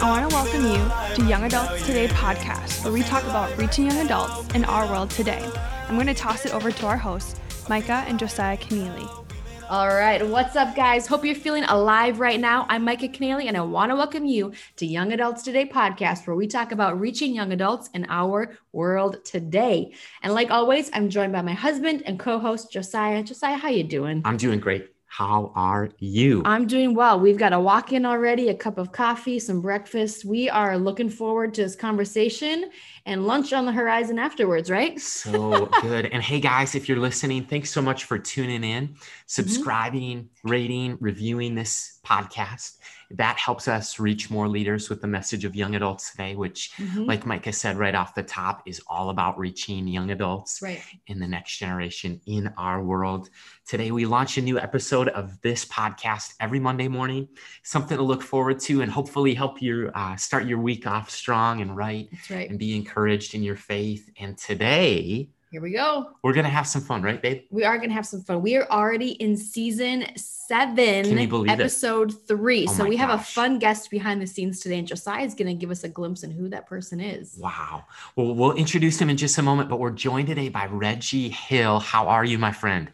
I want to welcome you to Young Adults Today podcast, where we talk about reaching young adults in our world today. I'm going to toss it over to our hosts, Micah and Josiah Kennealy. All right, what's up, guys? Hope you're feeling alive right now. I'm Micah Kennealy, and I want to welcome you to Young Adults Today podcast, where we talk about reaching young adults in our world today. And like always, I'm joined by my husband and co-host Josiah. Josiah, how you doing? I'm doing great. How are you? I'm doing well. We've got a walk in already, a cup of coffee, some breakfast. We are looking forward to this conversation and lunch on the horizon afterwards, right? So good. and hey, guys, if you're listening, thanks so much for tuning in, mm-hmm. subscribing, mm-hmm. rating, reviewing this podcast that helps us reach more leaders with the message of young adults today, which, mm-hmm. like Micah said right off the top, is all about reaching young adults right. in the next generation in our world. Today, we launch a new episode of this podcast every Monday morning, something to look forward to and hopefully help you uh, start your week off strong and right, right. and be encouraged in your faith. And today, here we go. We're gonna have some fun, right, babe? We are gonna have some fun. We are already in season seven, Can you believe episode it? three. Oh so we have a fun guest behind the scenes today, and Josiah is gonna give us a glimpse in who that person is. Wow. Well, we'll introduce him in just a moment, but we're joined today by Reggie Hill. How are you, my friend?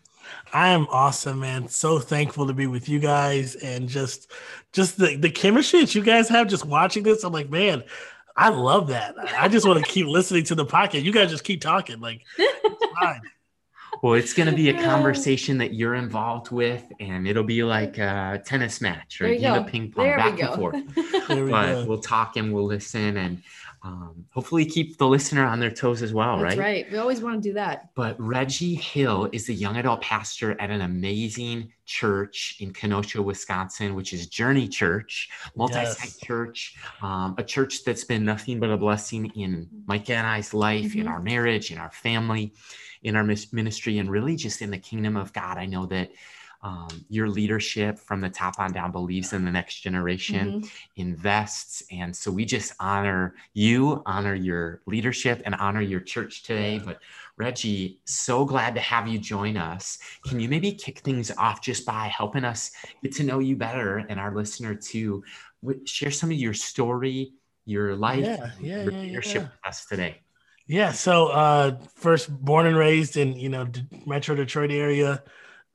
I am awesome, man. So thankful to be with you guys and just just the, the chemistry that you guys have just watching this. I'm like, man, I love that. I just want to keep listening to the podcast. You guys just keep talking. Like, it's fine. Well, it's going to be a conversation that you're involved with, and it'll be like a tennis match or a game of ping pong there back and forth. we but go. we'll talk and we'll listen, and um, hopefully keep the listener on their toes as well, That's right? right. We always want to do that. But Reggie Hill is the young adult pastor at an amazing church in Kenosha, Wisconsin, which is Journey Church, multi-site yes. church, um, a church that's been nothing but a blessing in Micah and I's life, mm-hmm. in our marriage, in our family, in our ministry, and really just in the kingdom of God. I know that um, your leadership from the top on down believes in the next generation, mm-hmm. invests. And so we just honor you, honor your leadership, and honor your church today. But Reggie, so glad to have you join us. Can you maybe kick things off just by helping us get to know you better and our listener too? Share some of your story, your life, yeah, yeah, your yeah, leadership with us today. Yeah. So, uh, first born and raised in, you know, Metro Detroit area.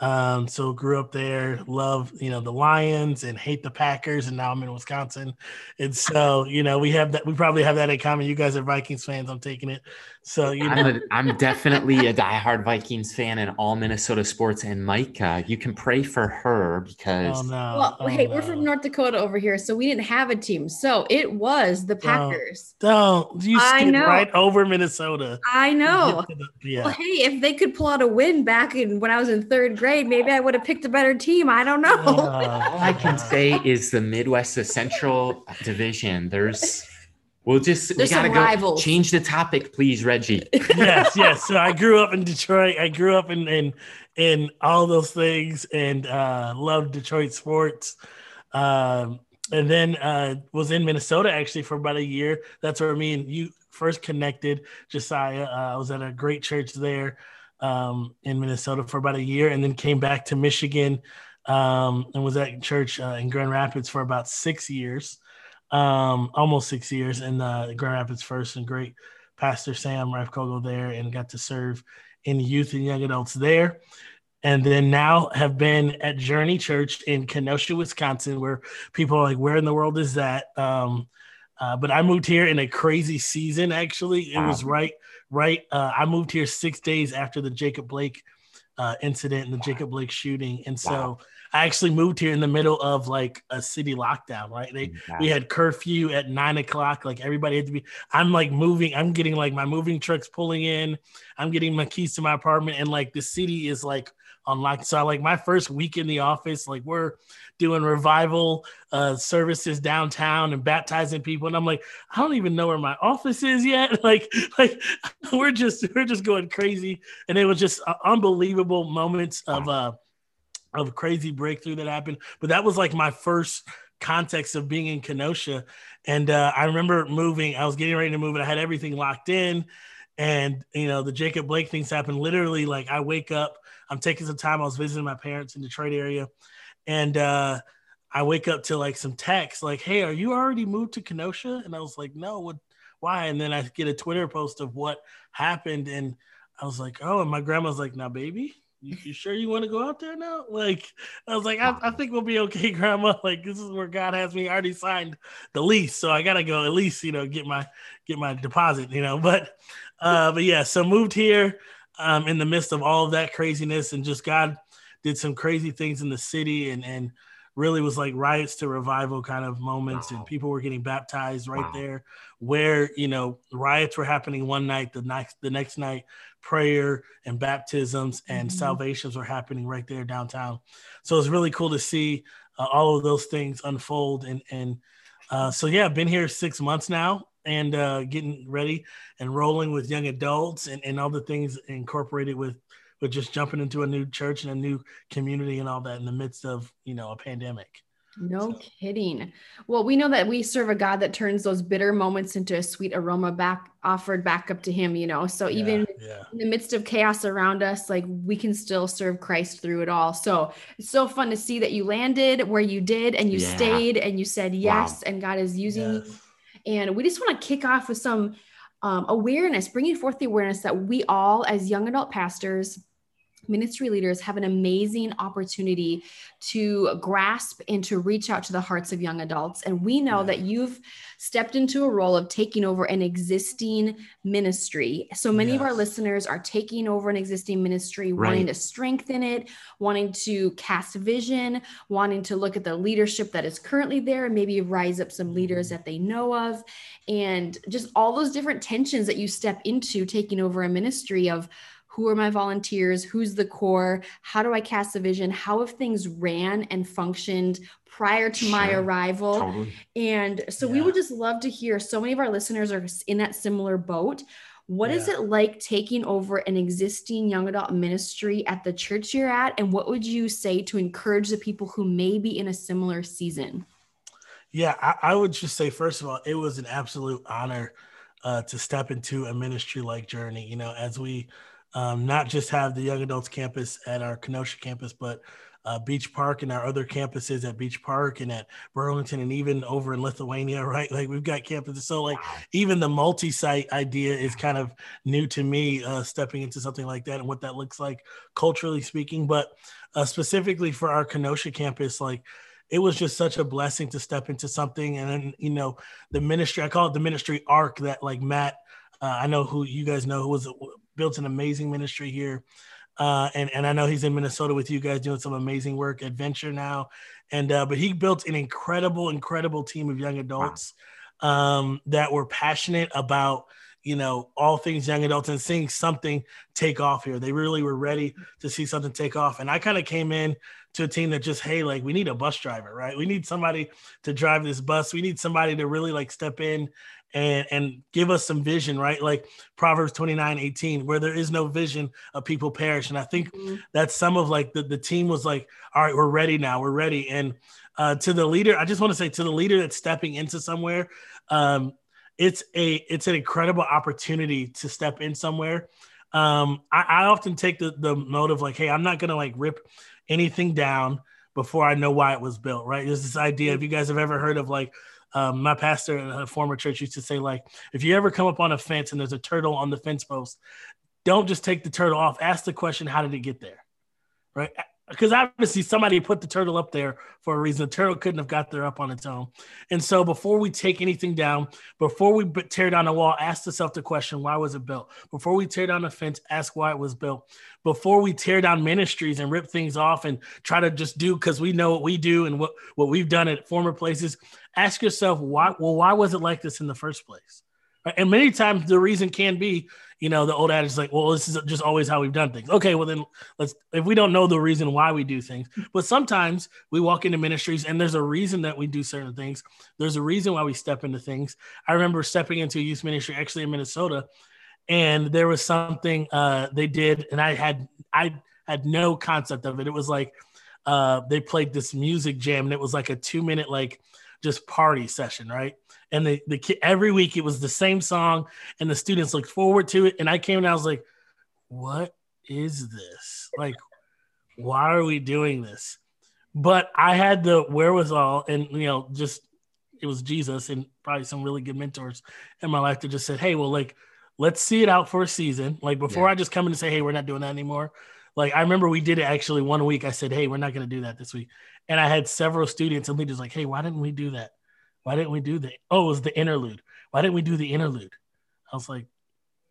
Um, so grew up there, love, you know, the Lions and hate the Packers. And now I'm in Wisconsin. And so, you know, we have that, we probably have that in common. You guys are Vikings fans. I'm taking it. So, you know, I'm, a, I'm definitely a diehard Vikings fan and all Minnesota sports. And Micah, you can pray for her because. Oh, no. Well, oh, hey, no. we're from North Dakota over here. So we didn't have a team. So it was the Packers. Don't, don't. you I know. right over Minnesota. I know. yeah. Well, hey, if they could pull out a win back in when I was in third grade, grade, maybe I would have picked a better team. I don't know. Uh, all I can say is the Midwest, the Central Division. There's We'll just There's we gotta go rivals. change the topic, please, Reggie. yes, yes. So I grew up in Detroit. I grew up in in in all those things and uh loved Detroit sports. Um and then uh was in Minnesota actually for about a year. That's where me and you first connected, Josiah. Uh, I was at a great church there um, in Minnesota for about a year, and then came back to Michigan um, and was at church uh, in Grand Rapids for about six years, um, almost six years in uh, Grand Rapids first, and great Pastor Sam Rijfkogel there, and got to serve in youth and young adults there. And then now have been at Journey Church in Kenosha, Wisconsin, where people are like, "Where in the world is that?" Um, uh, but I moved here in a crazy season. Actually, it wow. was right right? Uh, I moved here six days after the Jacob Blake uh, incident and the Jacob Blake shooting, and so wow. I actually moved here in the middle of like a city lockdown. Right? They, wow. We had curfew at nine o'clock. Like everybody had to be. I'm like moving. I'm getting like my moving trucks pulling in. I'm getting my keys to my apartment, and like the city is like on. So like my first week in the office, like we're doing revival uh, services downtown and baptizing people, and I'm like, I don't even know where my office is yet. like, like we're just we're just going crazy, and it was just uh, unbelievable moments of uh of crazy breakthrough that happened. But that was like my first context of being in Kenosha. And uh, I remember moving, I was getting ready to move and I had everything locked in. And, you know, the Jacob Blake things happened literally like I wake up, I'm taking some time. I was visiting my parents in Detroit area, and uh, I wake up to like some text like, "Hey, are you already moved to Kenosha?" And I was like, "No, what? Why?" And then I get a Twitter post of what happened, and I was like, "Oh," and my grandma's like, "Now, baby." You, you sure you want to go out there now? Like, I was like, I, I think we'll be okay, Grandma. Like, this is where God has me. I already signed the lease, so I gotta go at least, you know, get my get my deposit, you know. But, uh, but yeah, so moved here um, in the midst of all of that craziness, and just God did some crazy things in the city, and and really was like riots to revival kind of moments, and people were getting baptized right wow. there, where you know riots were happening one night, the next the next night prayer and baptisms and mm-hmm. salvations were happening right there downtown. So it's really cool to see uh, all of those things unfold and and uh, so yeah, I've been here six months now and uh, getting ready and rolling with young adults and, and all the things incorporated with with just jumping into a new church and a new community and all that in the midst of you know a pandemic. No so. kidding. Well, we know that we serve a God that turns those bitter moments into a sweet aroma back offered back up to him, you know. So yeah, even yeah. in the midst of chaos around us, like we can still serve Christ through it all. So it's so fun to see that you landed where you did and you yeah. stayed and you said yes wow. and God is using yes. you. And we just want to kick off with some um, awareness, bringing forth the awareness that we all, as young adult pastors, ministry leaders have an amazing opportunity to grasp and to reach out to the hearts of young adults. And we know yeah. that you've stepped into a role of taking over an existing ministry. So many yes. of our listeners are taking over an existing ministry, right. wanting to strengthen it, wanting to cast vision, wanting to look at the leadership that is currently there and maybe rise up some leaders mm-hmm. that they know of. And just all those different tensions that you step into taking over a ministry of who are my volunteers who's the core how do i cast a vision how have things ran and functioned prior to sure. my arrival totally. and so yeah. we would just love to hear so many of our listeners are in that similar boat What yeah. is it like taking over an existing young adult ministry at the church you're at and what would you say to encourage the people who may be in a similar season yeah i, I would just say first of all it was an absolute honor uh, to step into a ministry like journey you know as we um, not just have the young adults campus at our Kenosha campus, but uh, Beach Park and our other campuses at Beach Park and at Burlington and even over in Lithuania, right? Like we've got campuses. So like even the multi-site idea is kind of new to me, uh, stepping into something like that and what that looks like culturally speaking. But uh, specifically for our Kenosha campus, like it was just such a blessing to step into something. And then, you know, the ministry, I call it the ministry arc that like Matt, uh, I know who you guys know who was built an amazing ministry here. Uh, and, and I know he's in Minnesota with you guys doing some amazing work, Adventure now. And, uh, but he built an incredible, incredible team of young adults um, that were passionate about, you know, all things young adults and seeing something take off here. They really were ready to see something take off. And I kind of came in to a team that just, hey, like we need a bus driver, right? We need somebody to drive this bus. We need somebody to really like step in and and give us some vision right? Like proverbs 29 18 where there is no vision of people perish. And i think mm-hmm. that's some of like the, the team was like all right we're ready now we're ready. And uh, to the leader i just want to say to the leader that's stepping into somewhere um, it's a it's an incredible opportunity to step in somewhere. Um, I, I often take the the note of like hey i'm not gonna like rip anything down before i know why it was built right? There's this idea if you guys have ever heard of like um, my pastor in a former church used to say, like, if you ever come up on a fence and there's a turtle on the fence post, don't just take the turtle off. Ask the question, how did it get there? Right? Because obviously somebody put the turtle up there for a reason. The turtle couldn't have got there up on its own. And so before we take anything down, before we tear down a wall, ask yourself the question, why was it built? Before we tear down a fence, ask why it was built. Before we tear down ministries and rip things off and try to just do because we know what we do and what, what we've done at former places, ask yourself why well why was it like this in the first place? And many times the reason can be you know the old adage is like well this is just always how we've done things. Okay well then let's if we don't know the reason why we do things but sometimes we walk into ministries and there's a reason that we do certain things. There's a reason why we step into things. I remember stepping into a youth ministry actually in minnesota and there was something uh, they did and i had i had no concept of it. It was like uh, they played this music jam and it was like a two minute like just party session, right? And the the kid, every week it was the same song, and the students looked forward to it. And I came and I was like, "What is this? Like, why are we doing this?" but I had the wherewithal and you know just it was Jesus and probably some really good mentors in my life that just said, hey, well, like let's see it out for a season. Like before yeah. I just come in and say, hey, we're not doing that anymore. Like I remember we did it actually one week. I said, hey, we're not going to do that this week. And I had several students and leaders like, hey, why didn't we do that? Why didn't we do that? Oh, it was the interlude. Why didn't we do the interlude? I was like,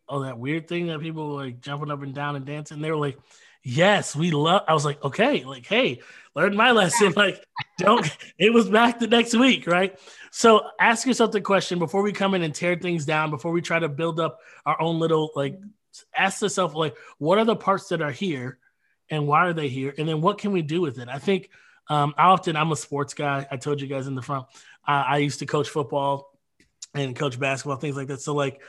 oh, that weird thing that people were like jumping up and down and dancing. They were like, yes, we love. I was like, okay, like, hey, learn my lesson. Like, don't. it was back the next week, right? So ask yourself the question before we come in and tear things down. Before we try to build up our own little like, ask yourself like, what are the parts that are here, and why are they here, and then what can we do with it? I think. Um, I often I'm a sports guy. I told you guys in the front. I, I used to coach football and coach basketball, things like that. So like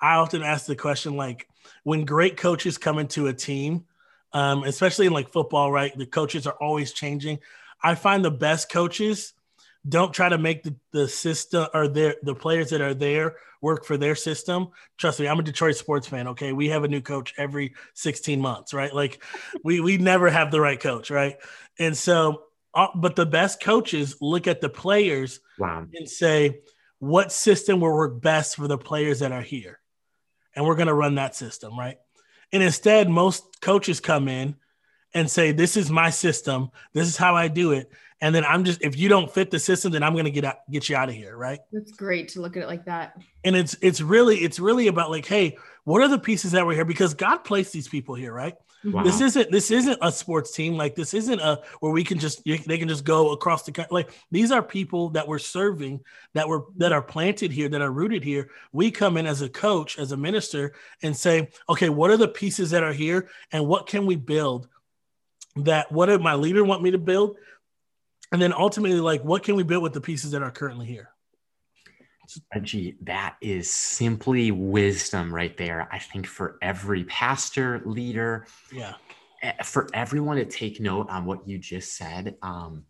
I often ask the question like when great coaches come into a team, um, especially in like football, right? The coaches are always changing. I find the best coaches don't try to make the, the system or their the players that are there work for their system. Trust me, I'm a Detroit sports fan. Okay. We have a new coach every 16 months, right? Like we we never have the right coach, right? And so uh, but the best coaches look at the players wow. and say, what system will work best for the players that are here? and we're going to run that system, right? And instead, most coaches come in and say, This is my system. This is how I do it. And then I'm just, if you don't fit the system, then I'm going to get out, get you out of here. Right. That's great to look at it like that. And it's, it's really, it's really about like, Hey, what are the pieces that were here? Because God placed these people here, right? Wow. This isn't this isn't a sports team like this isn't a where we can just they can just go across the country. Like these are people that we're serving that were that are planted here that are rooted here. We come in as a coach as a minister and say, okay, what are the pieces that are here and what can we build? That what did my leader want me to build? And then ultimately, like what can we build with the pieces that are currently here? Reggie, that is simply wisdom right there. I think for every pastor, leader, yeah, eh, for everyone to take note on what you just said, um,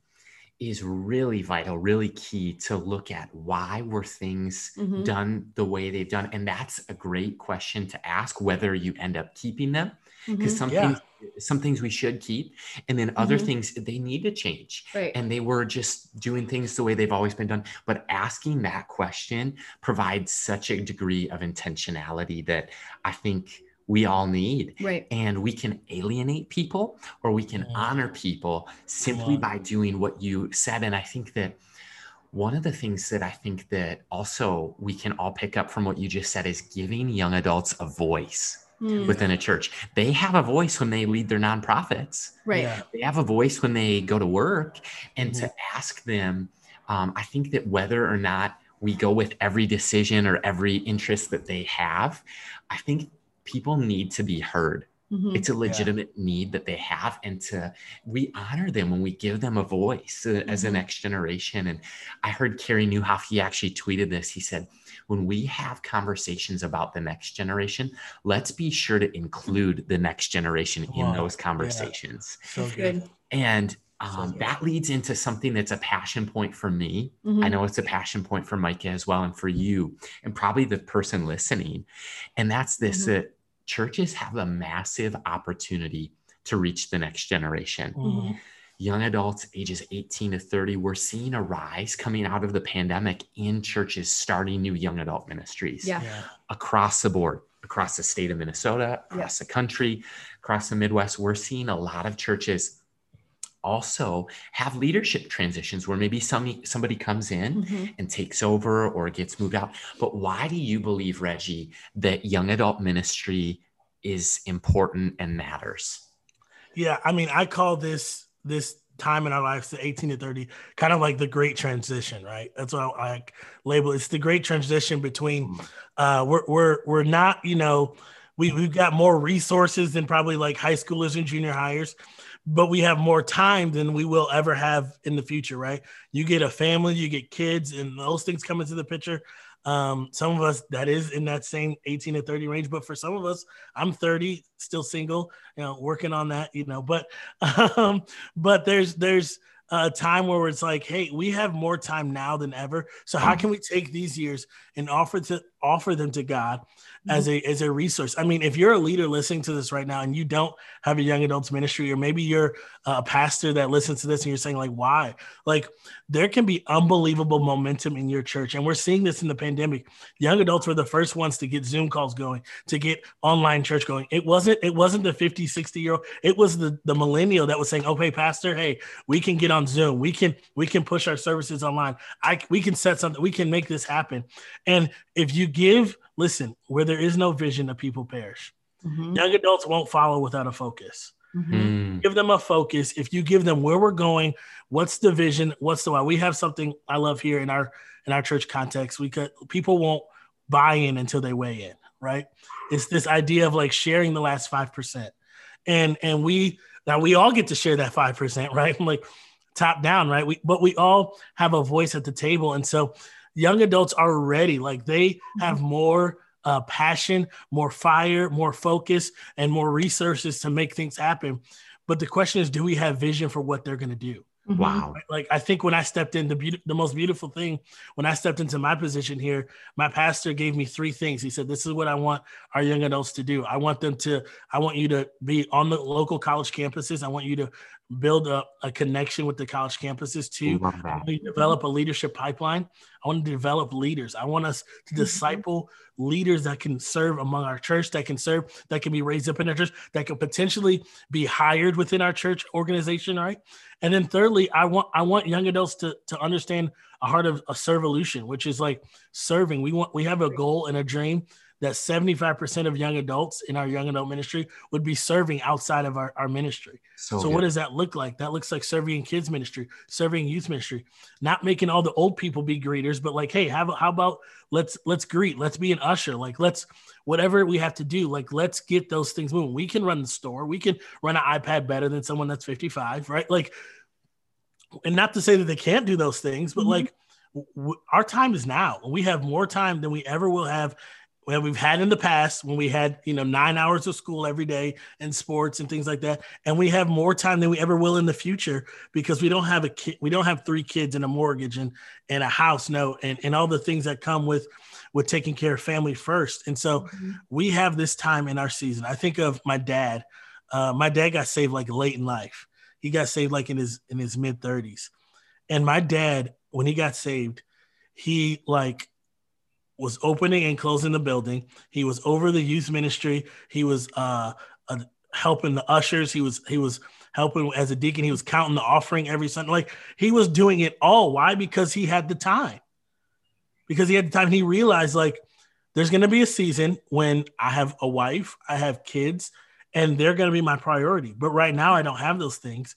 is really vital, really key to look at why were things mm-hmm. done the way they've done, and that's a great question to ask. Whether you end up keeping them, because mm-hmm. some yeah. things some things we should keep and then other mm-hmm. things they need to change right. and they were just doing things the way they've always been done but asking that question provides such a degree of intentionality that i think we all need right and we can alienate people or we can mm-hmm. honor people simply by doing what you said and i think that one of the things that I think that also we can all pick up from what you just said is giving young adults a voice mm. within a church. They have a voice when they lead their nonprofits. Right. Yeah. They have a voice when they go to work. And mm-hmm. to ask them, um, I think that whether or not we go with every decision or every interest that they have, I think people need to be heard. Mm-hmm. It's a legitimate yeah. need that they have, and to we honor them when we give them a voice uh, mm-hmm. as a next generation. And I heard Carey Nieuwhof, he actually tweeted this. He said, when we have conversations about the next generation, let's be sure to include the next generation in those conversations. Yeah. So good. And um, so that leads into something that's a passion point for me. Mm-hmm. I know it's a passion point for Micah as well, and for you, and probably the person listening. And that's this mm-hmm. that churches have a massive opportunity to reach the next generation. Mm-hmm young adults ages 18 to 30 we're seeing a rise coming out of the pandemic in churches starting new young adult ministries yeah. yeah. across the board across the state of minnesota across yeah. the country across the midwest we're seeing a lot of churches also have leadership transitions where maybe some, somebody comes in mm-hmm. and takes over or gets moved out but why do you believe reggie that young adult ministry is important and matters yeah i mean i call this this time in our lives to 18 to 30 kind of like the great transition right? That's what i, I label it's the great transition between mm. uh we're we're, we're not you know we, we've got more resources than probably like high schoolers and junior hires but we have more time than we will ever have in the future right? You get a family you get kids and those things come into the picture um, some of us that is in that same 18 to 30 range, but for some of us, I'm 30, still single, you know, working on that, you know, but um, but there's there's a time where it's like, hey, we have more time now than ever. So how can we take these years and offer to offer them to God as mm-hmm. a as a resource. I mean, if you're a leader listening to this right now and you don't have a young adults ministry, or maybe you're a pastor that listens to this and you're saying like, why? Like, there can be unbelievable momentum in your church, and we're seeing this in the pandemic. Young adults were the first ones to get Zoom calls going, to get online church going. It wasn't it wasn't the 50, 60 year old. It was the the millennial that was saying, "Oh, hey, pastor, hey, we can get on Zoom. We can we can push our services online. I we can set something. We can make this happen." And if you give listen, where there is no vision, the people perish. Mm-hmm. Young adults won't follow without a focus. Mm-hmm. Mm. Give them a focus. If you give them where we're going, what's the vision, what's the why. We have something I love here in our in our church context. We could people won't buy in until they weigh in, right? It's this idea of like sharing the last five percent, and and we now we all get to share that five percent, right? like top down, right? We but we all have a voice at the table, and so young adults are ready. Like they mm-hmm. have more uh, passion, more fire, more focus, and more resources to make things happen. But the question is, do we have vision for what they're going to do? Mm-hmm. Wow. Like I think when I stepped in, the be- the most beautiful thing when I stepped into my position here, my pastor gave me three things. He said, "This is what I want our young adults to do. I want them to. I want you to be on the local college campuses. I want you to build a, a connection with the college campuses too. develop a leadership pipeline. I want to develop leaders. I want us to mm-hmm. disciple leaders that can serve among our church, that can serve, that can be raised up in our church, that can potentially be hired within our church organization, right? And then thirdly, I want I want young adults to to understand a heart of a servolution, which is like serving. We want we have a goal and a dream that 75% of young adults in our young adult ministry would be serving outside of our, our ministry. So, so what does that look like? That looks like serving kids ministry, serving youth ministry, not making all the old people be greeters, but like, hey, how, how about let's let's greet, let's be an usher, like let's whatever we have to do, like let's get those things moving. We can run the store, we can run an iPad better than someone that's 55, right? Like, and not to say that they can't do those things, but mm-hmm. like our time is now. We have more time than we ever will have well, we've had in the past when we had, you know, nine hours of school every day and sports and things like that. And we have more time than we ever will in the future because we don't have a kid, we don't have three kids and a mortgage and, and a house note and, and all the things that come with with taking care of family first. And so mm-hmm. we have this time in our season. I think of my dad. Uh, my dad got saved like late in life. He got saved like in his in his mid 30s. And my dad, when he got saved, he like was opening and closing the building. He was over the youth ministry. He was uh, uh, helping the ushers. He was he was helping as a deacon. He was counting the offering every Sunday. Like he was doing it all. Why? Because he had the time. Because he had the time. he realized like there's going to be a season when I have a wife, I have kids, and they're going to be my priority. But right now, I don't have those things.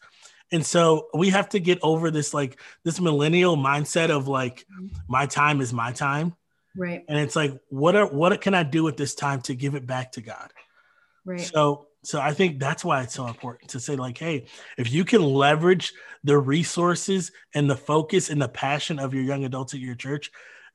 And so we have to get over this like this millennial mindset of like my time is my time Right. And it's like, what are what can I do with this time to give it back to God? Right. So so I think that's why it's so important to say, like, hey, if you can leverage the resources and the focus and the passion of your young adults at your church,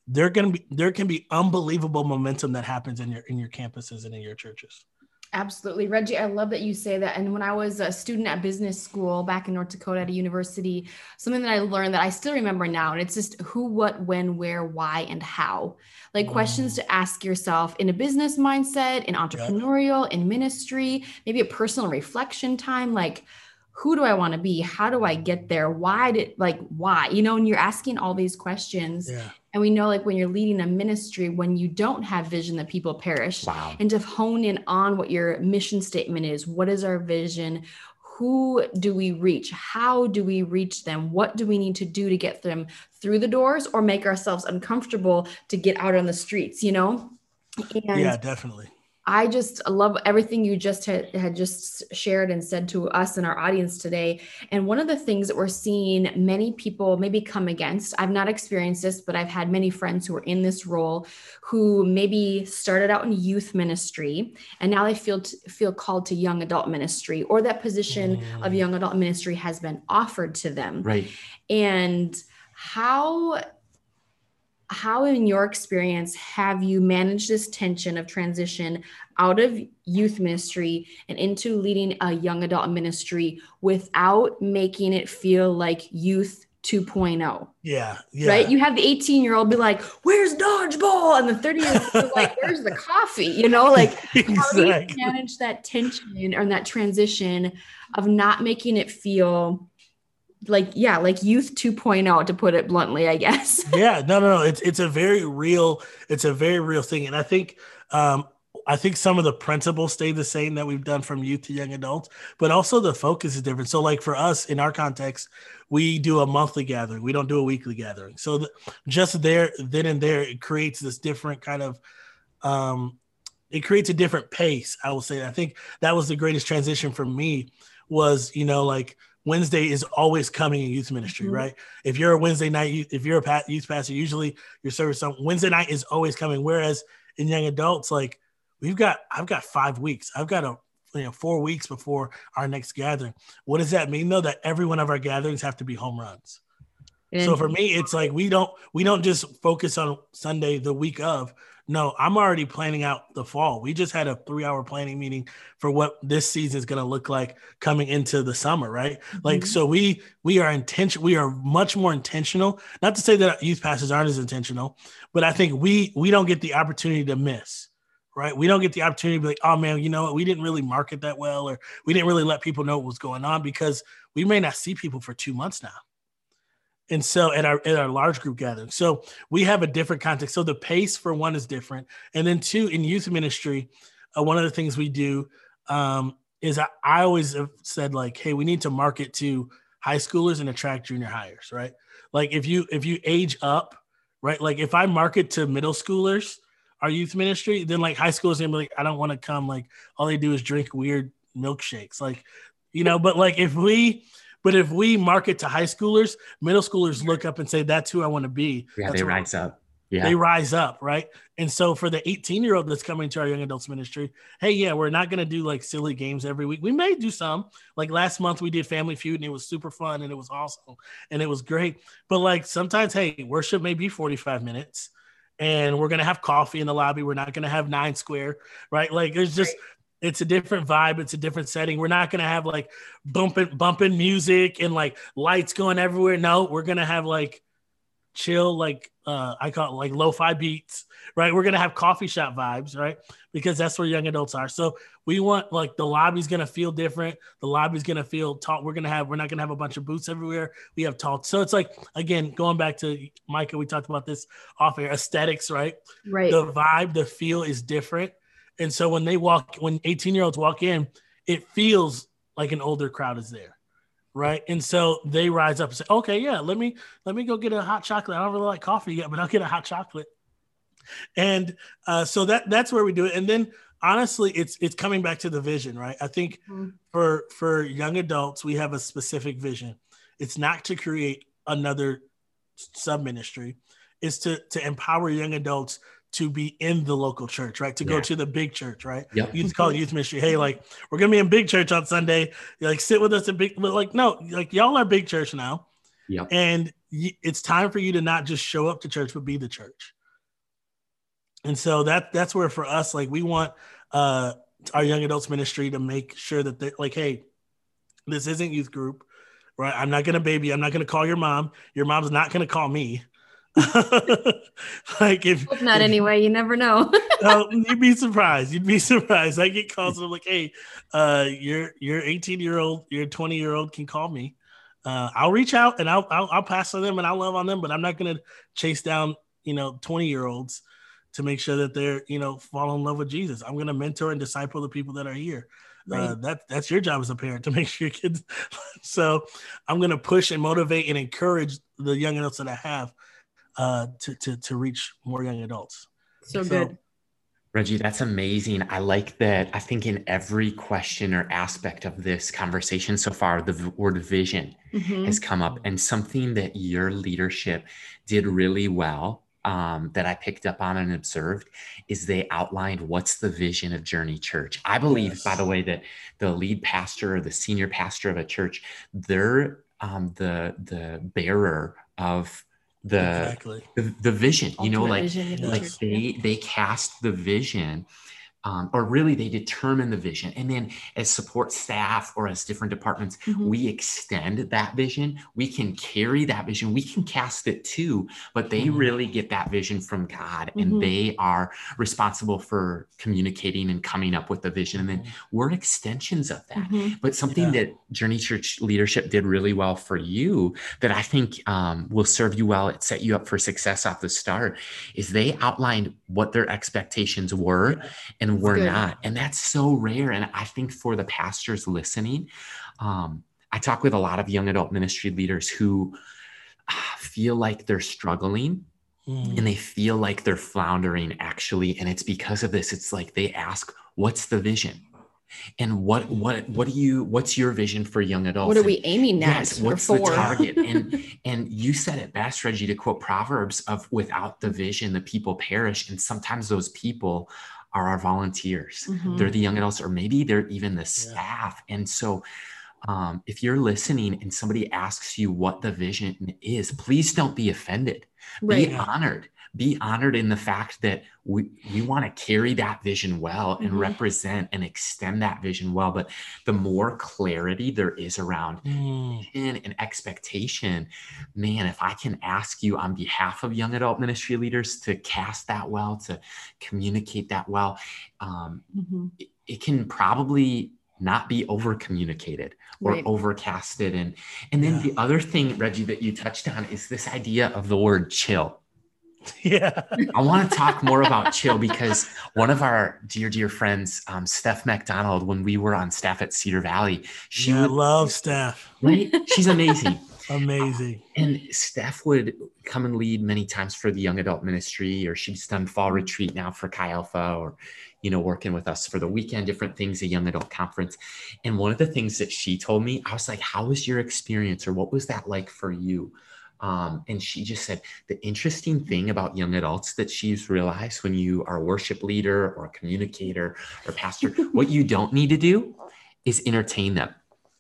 there gonna be there can be unbelievable momentum that happens in your in your campuses and in your churches. Absolutely. Reggie, I love that you say that. And when I was a student at business school back in North Dakota at a university, something that I learned that I still remember now, and it's just who, what, when, where, why, and how. Like questions to ask yourself in a business mindset, in entrepreneurial, in ministry, maybe a personal reflection time. Like, who do I want to be? How do I get there? Why did like why? You know, and you're asking all these questions. Yeah. And we know like when you're leading a ministry, when you don't have vision, that people perish. Wow. And to hone in on what your mission statement is. What is our vision? Who do we reach? How do we reach them? What do we need to do to get them through the doors or make ourselves uncomfortable to get out on the streets, you know? And yeah, definitely I just love everything you just had, had just shared and said to us and our audience today. And one of the things that we're seeing many people maybe come against, I've not experienced this, but I've had many friends who are in this role who maybe started out in youth ministry and now they feel feel called to young adult ministry or that position mm. of young adult ministry has been offered to them. Right. And how how in your experience have you managed this tension of transition out of youth ministry and into leading a young adult ministry without making it feel like youth 2.0. Yeah, yeah. Right? You have the 18 year old be like, Where's dodgeball? And the 30 year old be like, Where's the coffee? You know, like how do you manage that tension or that transition of not making it feel like yeah like youth 2.0 to put it bluntly i guess yeah no no no it's it's a very real it's a very real thing and i think um I think some of the principles stay the same that we've done from youth to young adults, but also the focus is different. So, like for us in our context, we do a monthly gathering. We don't do a weekly gathering. So, just there, then and there, it creates this different kind of, um, it creates a different pace. I will say. I think that was the greatest transition for me. Was you know like Wednesday is always coming in youth ministry, mm-hmm. right? If you're a Wednesday night, if you're a youth pastor, usually your service on Wednesday night is always coming. Whereas in young adults, like we've got, I've got five weeks. I've got a you know four weeks before our next gathering. What does that mean though? That every one of our gatherings have to be home runs. So for me, it's like we don't we don't just focus on Sunday the week of. No, I'm already planning out the fall. We just had a three hour planning meeting for what this season is going to look like coming into the summer, right? Mm-hmm. Like, so we we are intention. We are much more intentional. Not to say that youth passes aren't as intentional, but I think we we don't get the opportunity to miss. Right, we don't get the opportunity to be like, oh man, you know what? We didn't really market that well, or we didn't really let people know what was going on because we may not see people for two months now and so at our at our large group gathering. So we have a different context. So the pace for one is different. And then two in youth ministry uh, one of the things we do um, is I, I always have said like hey we need to market to high schoolers and attract junior hires right? Like if you if you age up right like if i market to middle schoolers our youth ministry then like high schoolers gonna be like i don't want to come like all they do is drink weird milkshakes. Like you know but like if we but if we market to high schoolers, middle schoolers look up and say, "That's who I want to be." Yeah, that's they rise up. Yeah, they rise up, right? And so for the 18 year old that's coming to our young adults ministry, hey, yeah, we're not going to do like silly games every week. We may do some. Like last month, we did Family Feud, and it was super fun, and it was awesome, and it was great. But like sometimes, hey, worship may be 45 minutes and we're gonna have coffee in the lobby. We're not gonna have nine square, right? Like there's just it's a different vibe it's a different setting. We're not going to have like bumping bumping music and like lights going everywhere. No we're going to have like chill like uh i call it like lo-fi beats right? We're going to have coffee shop vibes right? Because that's where young adults are. So we want like the lobby's going to feel different. The lobby's going to feel tall. We're going to have we're not going to have a bunch of booths everywhere. We have tall so it's like again going back to micah we talked about this off air aesthetics right? Right. The vibe the feel is different and so when they walk, when 18 year olds walk in, it feels like an older crowd is there. Right. And so they rise up and say, okay, yeah, let me, let me go get a hot chocolate. I don't really like coffee yet, but I'll get a hot chocolate. And uh, so that, that's where we do it. And then honestly, it's, it's coming back to the vision, right? I think mm-hmm. for, for young adults, we have a specific vision. It's not to create another sub ministry. It's to, to empower young adults to be in the local church, right? To yeah. go to the big church, right? Yep. Youth call youth ministry. Hey, like we're gonna be in big church on Sunday. Like sit with us at big. Like no, like y'all are big church now. Yeah. And y- it's time for you to not just show up to church, but be the church. And so that that's where for us, like we want uh our young adults ministry to make sure that they like, hey, this isn't youth group, right? I'm not gonna baby. I'm not gonna call your mom. Your mom's not gonna call me. like if Hope not if, anyway, you never know. you'd be surprised. You'd be surprised. I get calls and I'm like, hey, uh, your your 18 year old, your 20 year old can call me. Uh, I'll reach out and I'll, I'll I'll pass on them and I'll love on them, but I'm not gonna chase down you know 20 year olds to make sure that they're you know fall in love with Jesus. I'm gonna mentor and disciple the people that are here. Uh, right. Uh, that that's your job as a parent to make sure your kids. so I'm gonna push and motivate and encourage the young adults that I have uh, to, to, to reach more young adults. So, so good. Reggie, that's amazing. I like that. I think in every question or aspect of this conversation so far, the word vision mm-hmm. has come up, and something that your leadership did really well um, that I picked up on and observed is they outlined what's the vision of Journey Church. I believe, yes. by the way, that the lead pastor or the senior pastor of a church, they're um, the the bearer of the exactly. the, the vision you know like vision, like they they cast the vision um, or really they determine the vision and then as support staff or as different departments mm-hmm. we extend that vision we can carry that vision we can cast it too but they mm-hmm. really get that vision from god and mm-hmm. they are responsible for communicating and coming up with the vision and then mm-hmm. we're extensions of that mm-hmm. but something yeah. that journey church leadership did really well for you that i think um, will serve you well it set you up for success off the start is they outlined what their expectations were and we're Good. not. And that's so rare. And I think for the pastors listening, um, I talk with a lot of young adult ministry leaders who uh, feel like they're struggling mm. and they feel like they're floundering actually. And it's because of this. It's like they ask, What's the vision? and what what what do you what's your vision for young adults what are we aiming at yes, what's the target and and you said it best reggie to quote proverbs of without the vision the people perish and sometimes those people are our volunteers mm-hmm. they're the young adults or maybe they're even the staff yeah. and so um, if you're listening and somebody asks you what the vision is please don't be offended right. be honored be honored in the fact that we, we want to carry that vision well and mm-hmm. represent and extend that vision well. But the more clarity there is around mm. and expectation, man, if I can ask you on behalf of young adult ministry leaders to cast that well, to communicate that well, um, mm-hmm. it, it can probably not be over communicated or right. overcasted and and then yeah. the other thing reggie that you touched on is this idea of the word chill Yeah. I want to talk more about chill because one of our dear, dear friends, um, Steph McDonald, when we were on staff at Cedar Valley, she yeah, would, love Steph. Right? She's amazing. amazing. and Steph would come and lead many times for the young adult ministry, or she's done fall retreat now for Chi Alpha, or you know, working with us for the weekend, different things, a young adult conference. And one of the things that she told me, I was like, How was your experience, or what was that like for you? Um, and she just said the interesting thing about young adults that she's realized when you are a worship leader or a communicator or pastor, what you don't need to do is entertain them.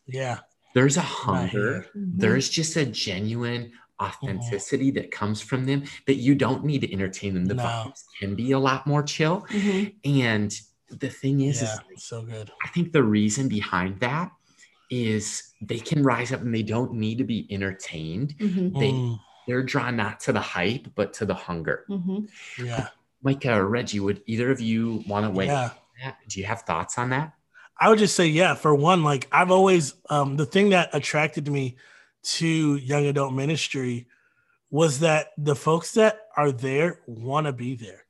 Yeah. There's a hunger, mm-hmm. there's just a genuine authenticity mm-hmm. that comes from them that you don't need to entertain them. The no. vibes can be a lot more chill. Mm-hmm. And the thing is, yeah, is so good. I think the reason behind that is they can rise up and they don't need to be entertained. Mm-hmm. They mm. they're drawn not to the hype but to the hunger. Mm-hmm. Yeah. Mike uh, Reggie, would either of you want to weigh? Yeah. Do you have thoughts on that? I would just say, yeah. For one, like I've always um, the thing that attracted me to young adult ministry was that the folks that are there want to be there.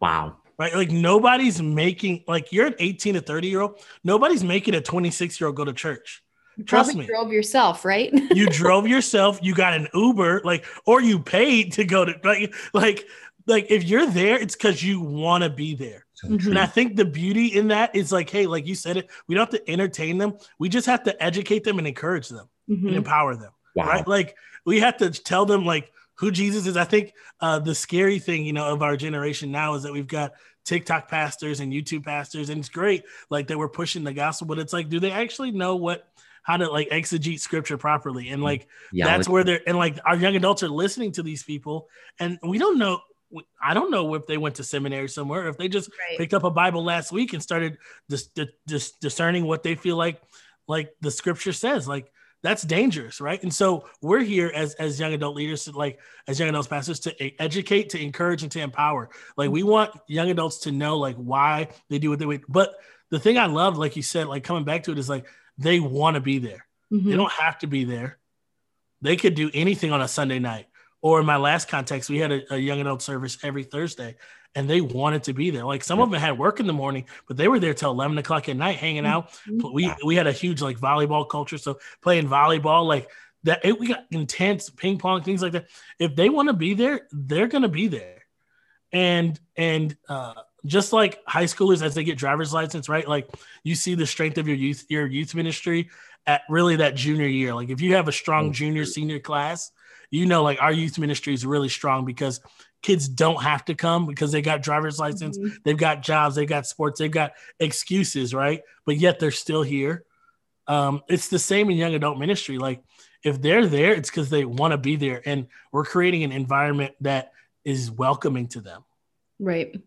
Wow right? Like nobody's making like you're an 18 to 30 year old, nobody's making a 26 year old go to church. You Trust me. drove yourself, right? you drove yourself, you got an Uber, like, or you paid to go to like like like if you're there, it's because you want to be there. So and I think the beauty in that is like, hey, like you said it, we don't have to entertain them. We just have to educate them and encourage them mm-hmm. and empower them. Wow. Right. Like we have to tell them like who Jesus is. I think uh, the scary thing, you know, of our generation now is that we've got TikTok pastors and YouTube pastors, and it's great, like they were pushing the gospel, but it's like, do they actually know what how to like exegete scripture properly? And like yeah, that's where they're and like our young adults are listening to these people, and we don't know. I don't know if they went to seminary somewhere, if they just right. picked up a Bible last week and started dis- dis- discerning what they feel like, like the scripture says. Like that's dangerous right? And so we're here as as young adult leaders to like as young adults pastors to educate to encourage and to empower. Like we want young adults to know like why they do what they do but the thing i love like you said like coming back to it is like they want to be there. Mm-hmm. they don't have to be there. They could do anything on a sunday night. Or in my last context we had a, a young adult service every thursday and they wanted to be there. Like some of them had work in the morning, but they were there till eleven o'clock at night, hanging out. Mm-hmm. We we had a huge like volleyball culture, so playing volleyball like that. It, we got intense ping pong things like that. If they want to be there, they're gonna be there, and and uh, just like high schoolers as they get driver's license, right? Like you see the strength of your youth your youth ministry at really that junior year. Like if you have a strong junior senior class, you know like our youth ministry is really strong because kids don't have to come because they got driver's license, mm-hmm. they've got jobs, they've got sports, they've got excuses, right? But yet they're still here. Um, it's the same in young adult ministry. Like if they're there, it's because they want to be there, and we're creating an environment that is welcoming to them. Right.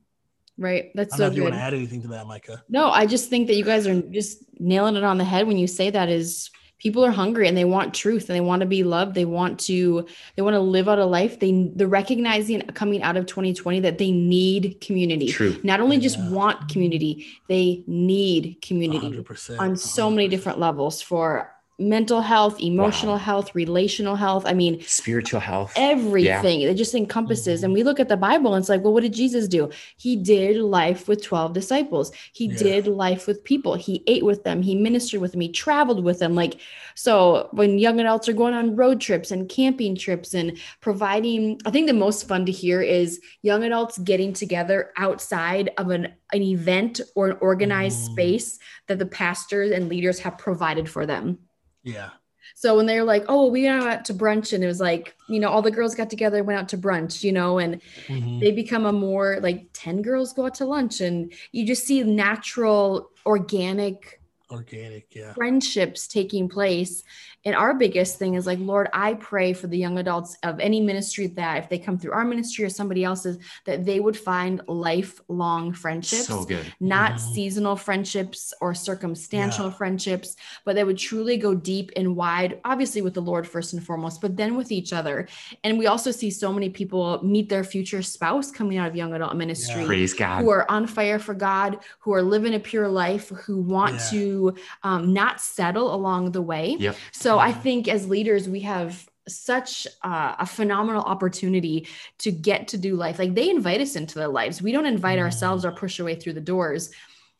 Right. That's I so don't know if you want to add anything to that, Micah. No, I just think that you guys are just nailing it on the head when you say that is people are hungry and they want truth and they want to be loved. They want to they want to live out a life. They the recognizing coming out of 2020 that they need community. True. Not only just Yeah. want community, they need community 100%. on so many different levels for mental health, emotional Wow. health, relational health. I mean, Spiritual health. everything. It just encompasses. And we look at the bible and it's like well what did jesus do? He did life with 12 disciples. He Yeah. did life with people. He ate with them. He ministered with them. He traveled with them. Like so when young adults are going on road trips and camping trips and providing i think the most fun to hear is young adults getting together outside of an an event or an organized Mm. space that the pastors and leaders have provided for them Yeah. so when they're like, oh, we went out to brunch and it was like, you know, all the girls got together went out to brunch, you know, and Mhm. they become a more like 10 girls go out to lunch and you just see natural, organic Organic. Yeah. friendships taking place. And our biggest thing is like, Lord, I pray for the young adults of any ministry that if they come through our ministry or somebody else's, that they would find lifelong friendships So good. not Mhm. seasonal friendships or circumstantial Yeah. friendships, but they would truly go deep and wide, obviously with the Lord first and foremost, but then with each other. And we also see so many people meet their future spouse coming out of young adult ministry. Yeah. Praise God. Who are on fire for God, who are living a pure life, who want Yeah. to um, not settle along the way. Yep. So I think as leaders, we have such uh, a phenomenal opportunity to get to do life. Like they invite us into their lives. We don't invite Mhm. ourselves or push our way through the doors.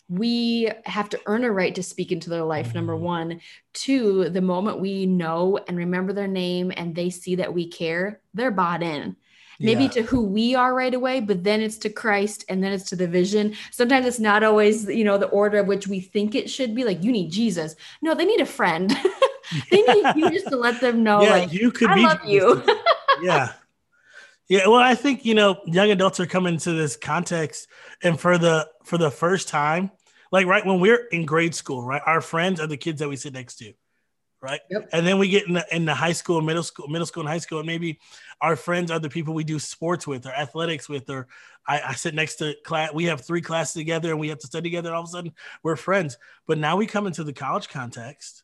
We have to earn a right to speak into their life. Number Mhm. one, two, the moment we know and remember their name and they see that we care, they're bought in maybe Yeah. to who we are right away but then it's to christ and then it's to the vision sometimes it's not always you know the order of which we think it should be like you need jesus no they need a friend they need you just to let them know yeah, like you could i be love you yeah. Yeah, well, I think you know, young adults are coming to this context, and for the for the first time, like right when we're in grade school, right, our friends are the kids that we sit next to, right, Yep. and then we get in the, in the high school, middle school, middle school, and high school, and maybe our friends are the people we do sports with or athletics with, or I, I sit next to class. We have three classes together, and we have to study together. All of a sudden, we're friends. But now we come into the college context,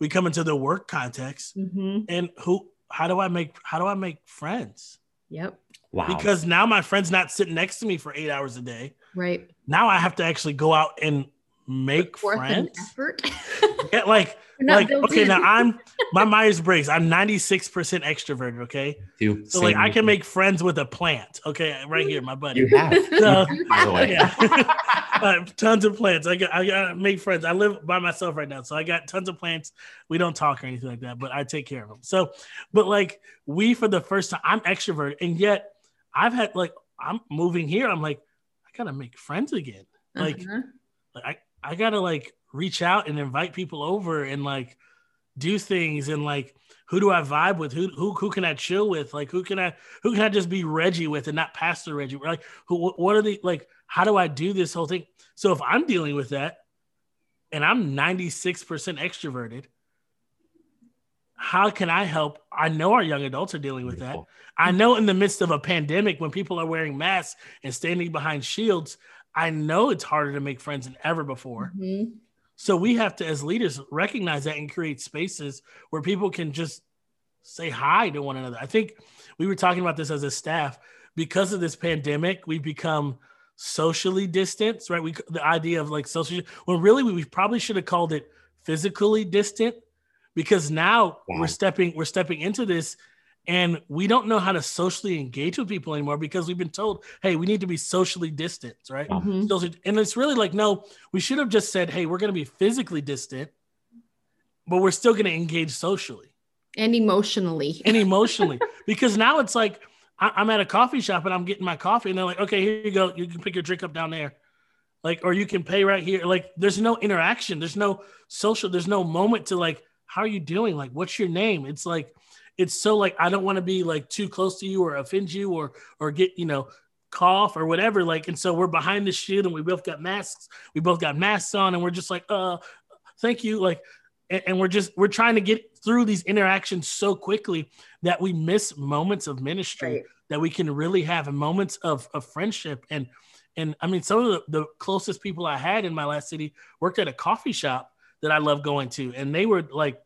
we come into the work context, Mhm. and who? How do I make? How do I make friends? yep Wow. because now my friend's not sitting next to me for eight hours a day. right Now I have to actually go out and make Put forth an friends. effort Yeah, like, like okay, in. now I'm my Myers Briggs. I'm 96 percent extroverted. Okay, Dude, so like I can me. make friends with a plant. Okay, right here, my buddy. You have. So- by the way. Yeah. I have tons of plants. I got I gotta make friends. I live by myself right now, so I got tons of plants. We don't talk or anything like that, but I take care of them. So, but like we for the first time, I'm extroverted, and yet I've had like I'm moving here. I'm like I gotta make friends again. Like, Uh-huh. like I I gotta like reach out and invite people over and like do things and like who do I vibe with? Who who who can I chill with? Like who can I who can I just be Reggie with and not Pastor Reggie? Like who what are the like how do I do this whole thing? So if I'm dealing with that and I'm 96% extroverted, how can I help? I know our young adults are dealing with that. I know in the midst of a pandemic when people are wearing masks and standing behind shields, I know it's harder to make friends than ever before. Mhm. So we have to, as leaders, recognize that and create spaces where people can just say hi to one another. I think we were talking about this as a staff because of this pandemic. We've become socially distanced, right? We the idea of like social when really we probably should have called it physically distant because now Wow. we're stepping we're stepping into this and we don't know how to socially engage with people anymore because we've been told, hey, we need to be socially distant, right? Wow. Mhm. And it's really like no we should have just said hey we're going to be physically distant but we're still going to engage socially. And emotionally. And emotionally. Because now it's like I- i'm at a coffee shop and i'm getting my coffee and they're like okay here you go. You can pick your drink up down there. Like or you can pay right here. Like there's no interaction. There's no social there's no moment to like how are you doing? Like what's your name? It's like it's so like i don't want to be like too close to you or offend you or or get you know cough or whatever like and so we're behind the shield and we both got masks we both got masks on and we're just like uh thank you like and, and we're just we're trying to get through these interactions so quickly that we miss moments of ministry Right. that we can really have moments of, of friendship and and I mean some of the, the closest people I had in my last city worked at a coffee shop that I love going to and they were like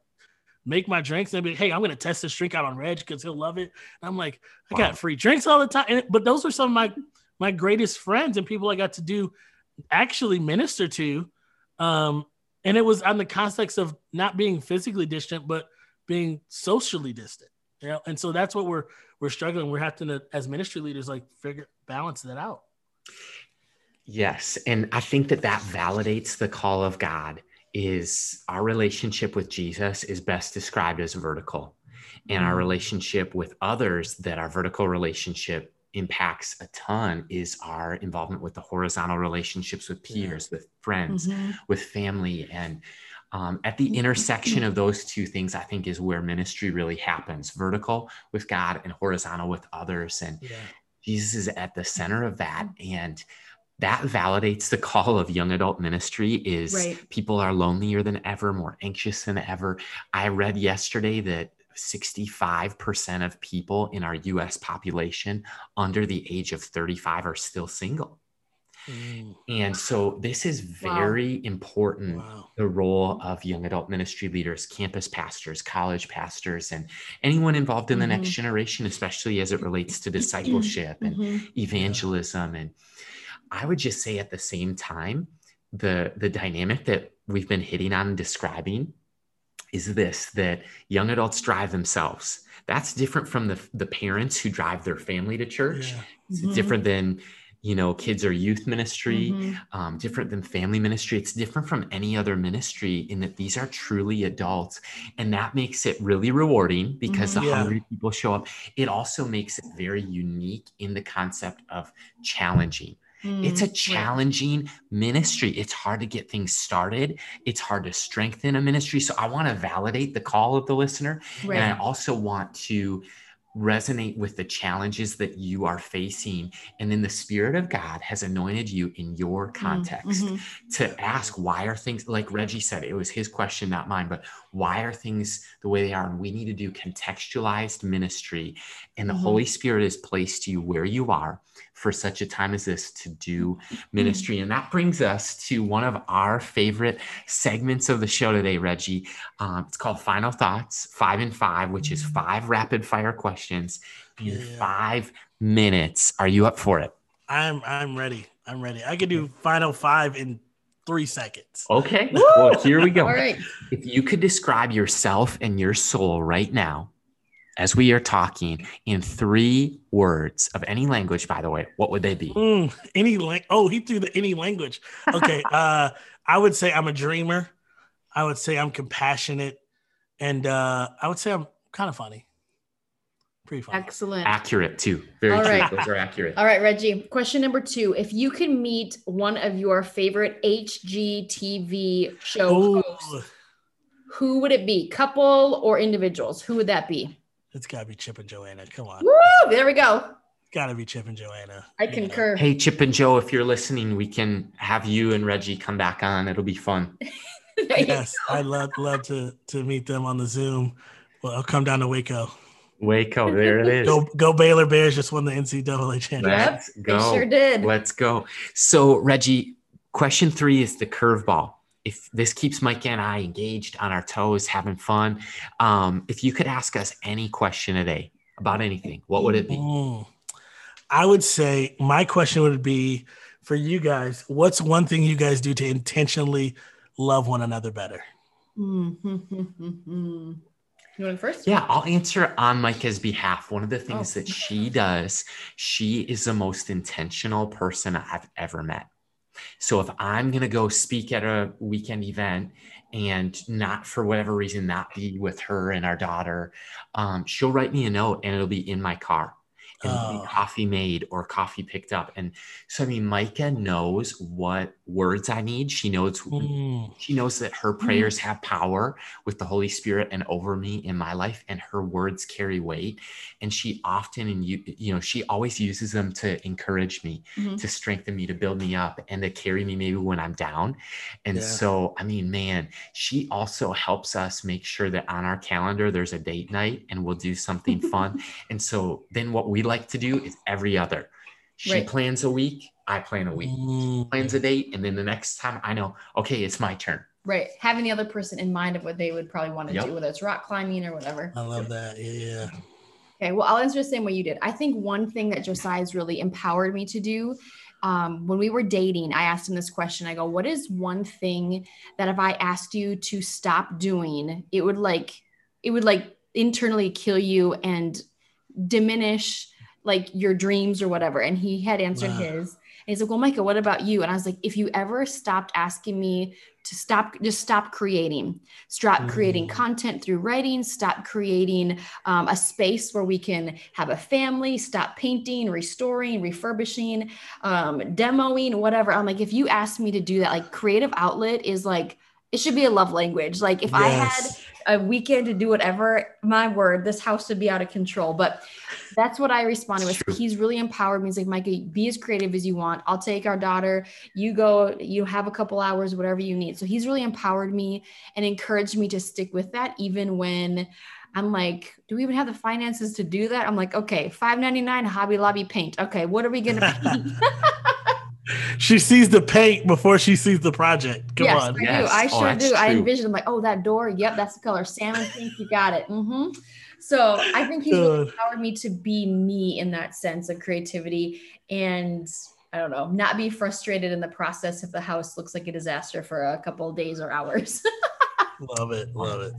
make my drinks and be hey I'm gonna test this drink out on Reg because he'll love it. And I'm like I got free drinks all the time and, but those were some of my my greatest friends and people I got to do actually minister to um and it was on the context of not being physically distant but being socially distant you know? And so that's what we're we're struggling. We're having to as ministry leaders like figure balance that out. Yes. And i think that that validates the call of god is our relationship with jesus is best described as vertical and our mm. relationship with others that our vertical relationship impacts a ton is our involvement with the horizontal relationships with peers yeah. with friends mm-hmm. with family and um, at the intersection of those two things, I think is where ministry really happens vertical with God and horizontal with others. And yeah. Jesus is at the center of that. And that validates the call of young adult ministry is right. people are lonelier than ever more anxious than ever i read yesterday that 65% of people in our us population under the age of 35 are still single Mm. And so this is very wow. important wow. the role of young adult ministry leaders, campus pastors, college pastors, and anyone involved in mm-hmm. the next mm-hmm. generation, especially as it relates to discipleship and mm-hmm. evangelism. And I would just say at the same time, the the dynamic that we've been hitting on and describing is this that young adults drive themselves. That's different from the, the parents who drive their family to church. Yeah. It's mm-hmm. different than you know kids or youth ministry mm-hmm. um, different than family ministry it's different from any other ministry in that these are truly adults and that makes it really rewarding because mm-hmm. the yeah. hungry people show up it also makes it very unique in the concept of challenging mm It's a challenging ministry. It's hard to get things started. It's hard to strengthen a ministry. So I want to validate the call of the listener. Right. And I also want to resonate with the challenges that you are facing and then the spirit of god has anointed you in your mm, context mm-hmm. to ask why are things like reggie said it was his question not mine but why are things the way they are and we need to do contextualized ministry and the mm-hmm. holy spirit has placed you where you are for such a time as this to do ministry. And that brings us to one of our favorite segments of the show today, Reggie. Um, it's called Final Thoughts, five and five, which is five rapid fire questions in yeah. five minutes. Are you up for it? I'm I'm ready. I'm ready. I can do final five in three seconds. Okay. well, here we go. All right. If you could describe yourself and your soul right now, as we are talking in three words of any language, by the way, what would they be? Mm, any lang- Oh, he threw the any language. Okay. uh, I would say I'm a dreamer. I would say I'm compassionate. And uh, I would say I'm kind of funny. Pretty funny. Excellent. Accurate too. Very All true. Right. Those are accurate. All right, Reggie. Question number two. If you can meet one of your favorite HGTV show Ooh. hosts, who would it be? Couple or individuals? Who would that be? It's got to be Chip and Joanna. Come on. Woo! There we go. Got to be Chip and Joanna. I concur. Hey, Chip and Joe, if you're listening, we can have you and Reggie come back on. It'll be fun. yes, I'd love love to to meet them on the Zoom. Well, I'll come down to Waco. Waco, there it is. go, go Baylor Bears just won the NCAA championship. Let's go. sure did. Let's go. So, Reggie, question three is the curveball if this keeps Micah and I engaged on our toes, having fun, um, if you could ask us any question today about anything, what would it be? Mm, I would say my question would be for you guys what's one thing you guys do to intentionally love one another better? Mm-hmm. You want first? Yeah, I'll answer on Micah's behalf. One of the things oh. that she does, she is the most intentional person I've ever met. So if I'm going to go speak at a weekend event and not for whatever reason not be with her and our daughter, um, she'll write me a note and it'll be in my car. And oh. coffee made or coffee picked up. And so I mean, Micah knows what words I need. She knows Mm. she knows that her prayers have power with the Holy Spirit and over me in my life, and her words carry weight. And she often and you you know she always uses them to encourage me, Mhm. to strengthen me, to build me up, and to carry me maybe when I'm down. And Yeah. so, I mean, man, she also helps us make sure that on our calendar there's a date night and we'll do something fun. And so then what we like to do is every other. She Right. plans a week, I plan a week. Mm. Plans a date, and then the next time I know, okay, it's my turn. Right. Having the other person in mind of what they would probably want to Yep. do, whether it's rock climbing or whatever. I love that. Yeah, yeah. Okay, well, I'll answer the same way you did. I think one thing that Josiah's really empowered me to do um, when we were dating, I asked him this question. I go, What is one thing that if I asked you to stop doing, it would like, it would like internally kill you and diminish like your dreams or whatever? And he had answered Wow. his. And he's like, Well, Micah, what about you? And I was like, If you ever stopped asking me to stop, just stop creating, stop creating Mm. content through writing, stop creating um, a space where we can have a family, stop painting, restoring, refurbishing, um, demoing, whatever. I'm like, if you asked me to do that, like creative outlet is like, it should be a love language. Like if I had Yes. A weekend to do whatever, my word, this house would be out of control. But that's what I responded with. True. He's really empowered me. He's like, Micah, be as creative as you want. I'll take our daughter. You go, you have a couple hours, whatever you need. So he's really empowered me and encouraged me to stick with that, even when I'm like, do we even have the finances to do that? I'm like, okay, five ninety nine Hobby Lobby paint. Okay, what are we gonna paint? she sees the paint before she sees the project. Come yes, on. I Yes. do. I Oh, sure that's do. I envision. I'm like, oh, that door. Yep, that's the color. Salmon pink. You got it. Mm-hmm. So I think he's really empowered me to be me in that sense of creativity and. I don't know, not be frustrated in the process if the house looks like a disaster for a couple of days or hours. Love it. Love it.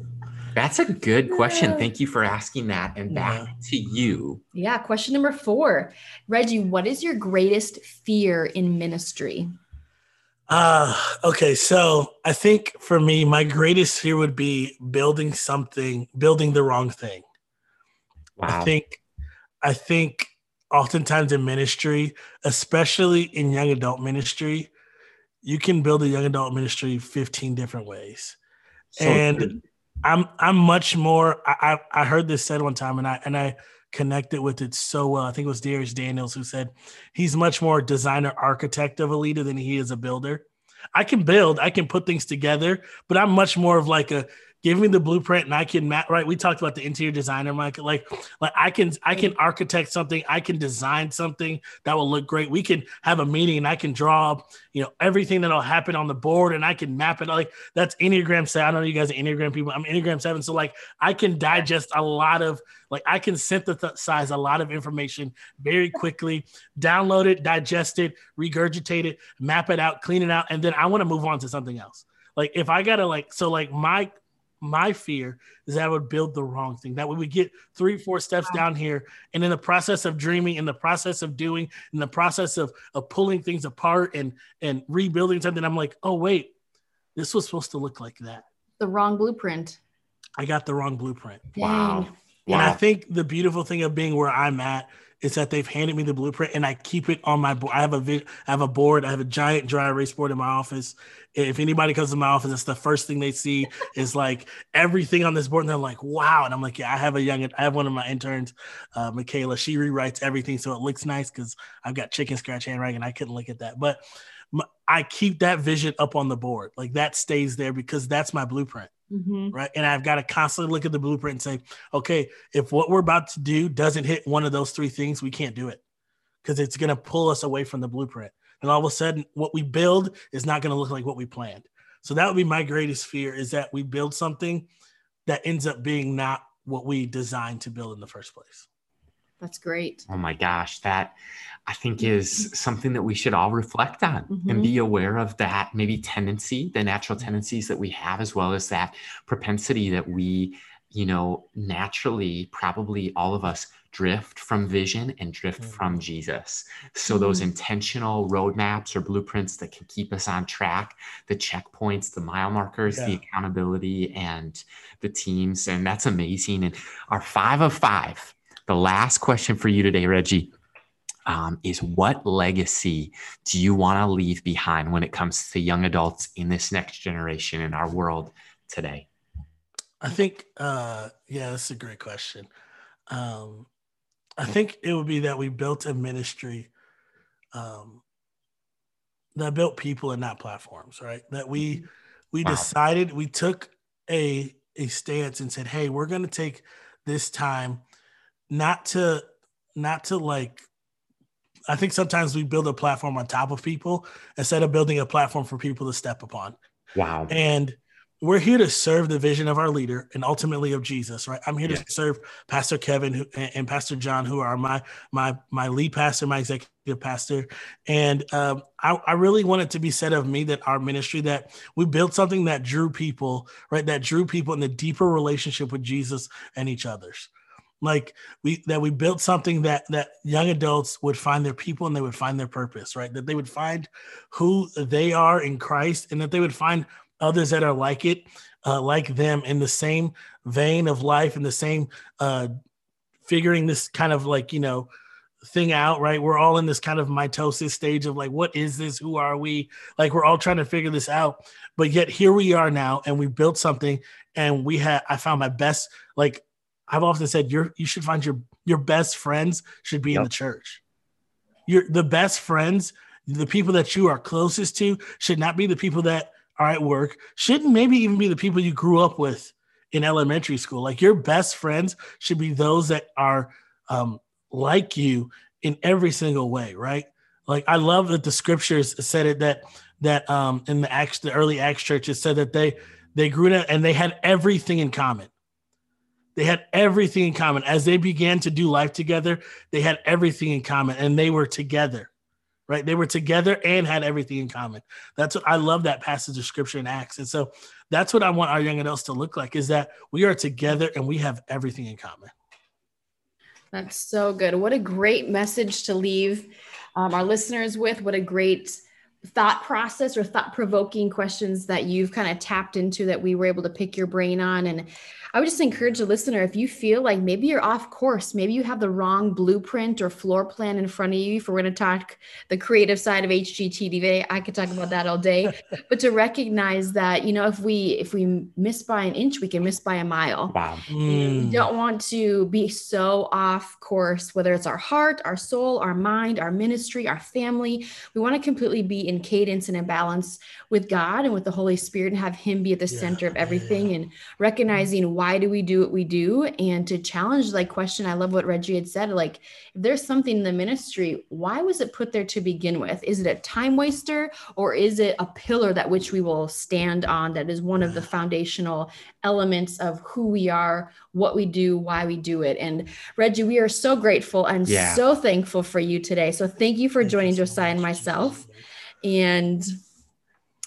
That's a good question. Thank you for asking that. And back Yeah. to you. yeah. Question number four Reggie, what is your greatest fear in ministry? Uh, okay. So I think for me, my greatest fear would be building something, building the wrong thing. Wow. I think, I think oftentimes in ministry, especially in young adult ministry, you can build a young adult ministry 15 different ways. So and good. I'm I'm much more. I, I I heard this said one time, and I and I connected with it so well. I think it was Dharius Daniels who said he's much more designer architect of a leader than he is a builder. I can build, I can put things together, but I'm much more of like a give me the blueprint and I can map right. We talked about the interior designer, Micah. Like, like I can I can architect something, I can design something that will look great. We can have a meeting and I can draw, you know, everything that'll happen on the board and I can map it. Like that's Enneagram seven. I don't know you guys are Enneagram people. I'm Enneagram seven. So like I can digest a lot of like I can synthesize a lot of information very quickly, download it, digest it, regurgitate it, map it out, clean it out, and then I want to move on to something else. Like if I gotta like so like my my fear is that I would build the wrong thing. That we would get three, four steps down here, and in the process of dreaming, in the process of doing, in the process of of pulling things apart and and rebuilding something, I'm like, oh wait, this was supposed to look like that. The wrong blueprint. I got the wrong blueprint. Wow. Dang. And I think the beautiful thing of being where I'm at is that they've handed me the blueprint and I keep it on my board. I have a I have a board. I have a giant dry erase board in my office. If anybody comes to my office, it's the first thing they see is like everything on this board, and they're like, "Wow!" And I'm like, "Yeah, I have a young. I have one of my interns, uh, Michaela. She rewrites everything so it looks nice because I've got chicken scratch handwriting. I couldn't look at that, but I keep that vision up on the board. Like that stays there because that's my blueprint Mhm. right? And I've got to constantly look at the blueprint and say, okay, if what we're about to do doesn't hit one of those three things, we can't do it because it's going to pull us away from the blueprint. And all of a sudden, what we build is not going to look like what we planned. So that would be my greatest fear is that we build something that ends up being not what we designed to build in the first place. That's great. Oh my gosh, that I think is something that we should all reflect on Mhm. and be aware of that maybe tendency, the natural tendencies that we have, as well as that propensity that we, you know, naturally, probably all of us drift from vision and drift Mhm. from Jesus. So, those intentional roadmaps or blueprints that can keep us on track, the checkpoints, the mile markers, the accountability, and the teams. And that's amazing. And our five of five, the last question for you today, Reggie. um, is what legacy do you want to leave behind when it comes to young adults in this next generation in our world today? I think, uh, yeah, that's a great question. Um, I think it would be that we built a ministry um, that built people and not platforms, right? That we we wow. decided we took a a stance and said, "Hey, we're going to take this time not to not to like I think sometimes we build a platform on top of people instead of building a platform for people to step upon. Wow. And we're here to serve the vision of our leader and ultimately of Jesus, right? I'm here to serve Pastor Kevin who, and Pastor John, who are my my my lead pastor, my executive pastor, and um, I, I really want it to be said of me that our ministry that we built something that drew people, right? That drew people in the deeper relationship with Jesus and each other's like we that we built something that that young adults would find their people and they would find their purpose right that they would find who they are in christ and that they would find others that are like it, uh, like them in the same vein of life, in the same uh, figuring this kind of like, you know, thing out, right? We're all in this kind of mitosis stage of like, what is this? Who are we? Like, we're all trying to figure this out. But yet here we are now, and we built something, and we had, I found my best, like, I've often said, you're, you should find your, your best friends should be yep. in the church. Your, the best friends, the people that you are closest to should not be the people that are at work shouldn't maybe even be the people you grew up with in elementary school. Like your best friends should be those that are um, like you in every single way, right? Like I love that the scriptures said it that that um, in the Acts, the early Acts churches said that they they grew up and they had everything in common. They had everything in common as they began to do life together. They had everything in common and they were together right? They were together and had everything in common. That's what I love that passage of scripture in Acts. And so that's what I want our young adults to look like is that we are together and we have everything in common. That's so good. What a great message to leave um, our listeners with. What a great thought process or thought provoking questions that you've kind of tapped into that we were able to pick your brain on. And I would just encourage the listener if you feel like maybe you're off course, maybe you have the wrong blueprint or floor plan in front of you. If we're going to talk the creative side of HGTV, I could talk about that all day. but to recognize that, you know, if we if we miss by an inch, we can miss by a mile. Wow. Mm. We don't want to be so off course, whether it's our heart, our soul, our mind, our ministry, our family. We want to completely be in cadence and in balance with God and with the Holy Spirit and have Him be at the yeah. center of everything yeah. and recognizing why do we do what we do and to challenge like question i love what reggie had said like if there's something in the ministry why was it put there to begin with is it a time waster or is it a pillar that which we will stand on that is one of the foundational elements of who we are what we do why we do it and reggie we are so grateful and yeah. so thankful for you today so thank you for thank joining you so josiah and myself and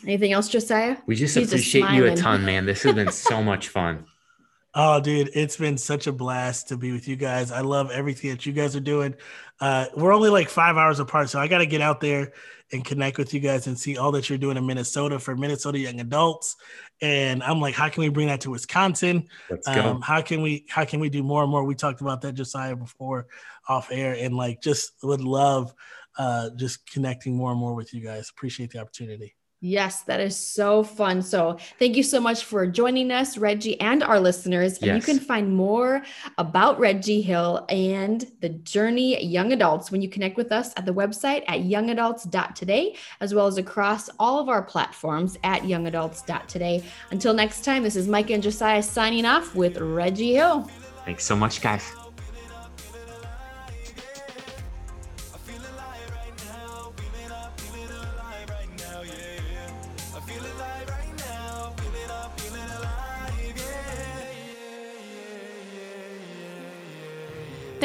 Anything else, Josiah? We just He's appreciate you a ton, man. This has been so much fun. Oh, dude, it's been such a blast to be with you guys. I love everything that you guys are doing. Uh, we're only like five hours apart, so I got to get out there and connect with you guys and see all that you're doing in Minnesota for Minnesota young adults. And I'm like, how can we bring that to Wisconsin? Um, how can we how can we do more and more? We talked about that Josiah before off air, and like just would love uh, just connecting more and more with you guys. Appreciate the opportunity. Yes, that is so fun. So, thank you so much for joining us, Reggie, and our listeners. And yes. you can find more about Reggie Hill and the Journey Young Adults when you connect with us at the website at youngadults.today, as well as across all of our platforms at youngadults.today. Until next time, this is Micah and Josiah signing off with Reggie Hill. Thanks so much, guys.